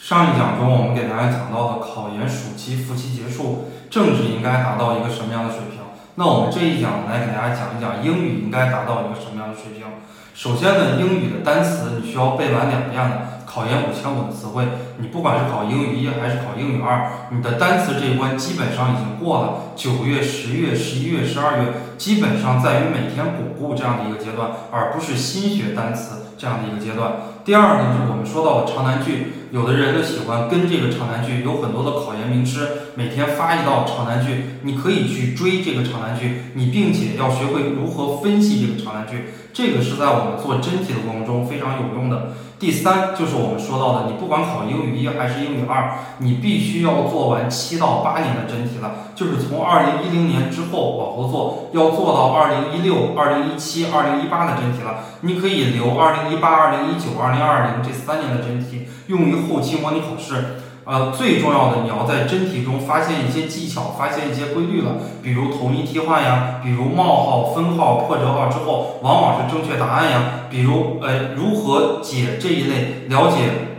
上一讲中，我们给大家讲到的考研暑期复习结束，政治应该达到一个什么样的水平？那我们这一讲来给大家讲一讲英语应该达到一个什么样的水平。首先呢，英语的单词你需要背完两遍的。考研五千五的词汇，你不管是考英语一还是考英语二，你的单词这一关基本上已经过了。九月、十月、十一月、十二月，基本上在于每天巩固这样的一个阶段，而不是新学单词这样的一个阶段。第二呢，就是我们说到的长难句，有的人呢喜欢跟这个长难句，有很多的考研名师每天发一道长难句，你可以去追这个长难句，你并且要学会如何分析这个长难句，这个是在我们做真题的过程中非常有用的。第三就是我们说到的，你不管考英语一还是英语二，你必须要做完七到八年的真题了，就是从二零一零年之后往后做，要做到二零一六、二零一七、二零一八的真题了。你可以留二零一八、二零一九、二零二零这三年的真题，用于后期模拟考试。呃，最重要的，你要在真题中发现一些技巧，发现一些规律了，比如同一替换呀，比如冒号、分号、破折号之后往往是正确答案呀，比如呃如何解这一类了解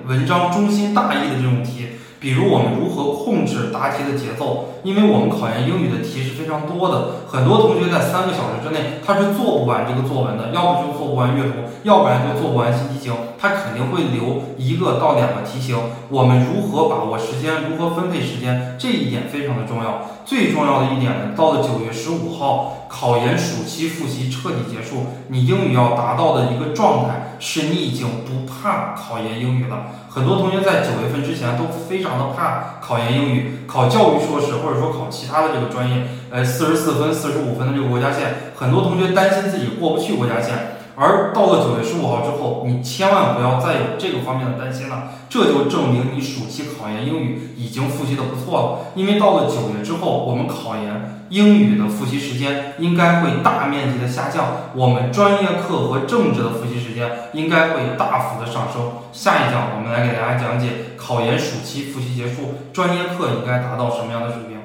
文章中心大意的这种题。比如我们如何控制答题的节奏？因为我们考研英语的题是非常多的，很多同学在三个小时之内他是做不完这个作文的，要不就做不完阅读，要不然就做不完新题型，他肯定会留一个到两个题型。我们如何把握时间？如何分配时间？这一点非常的重要。最重要的一点呢，到了九月十五号，考研暑期复习彻底结束，你英语要达到的一个状态是你已经不怕考研英语了。很多同学在九月份之前都非常的怕考研英语，考教育硕士或者说考其他的这个专业，呃，四十四分、四十五分的这个国家线，很多同学担心自己过不去国家线。而到了九月十五号之后，你千万不要再有这个方面的担心了，这就证明你暑期考研英语已经复习的不错了。因为到了九月之后，我们考研英语的复习时间应该会大面积的下降，我们专业课和政治的复习时间应该会大幅的上升。下一讲我们来给大家讲解考研暑期复习结束，专业课应该达到什么样的水平。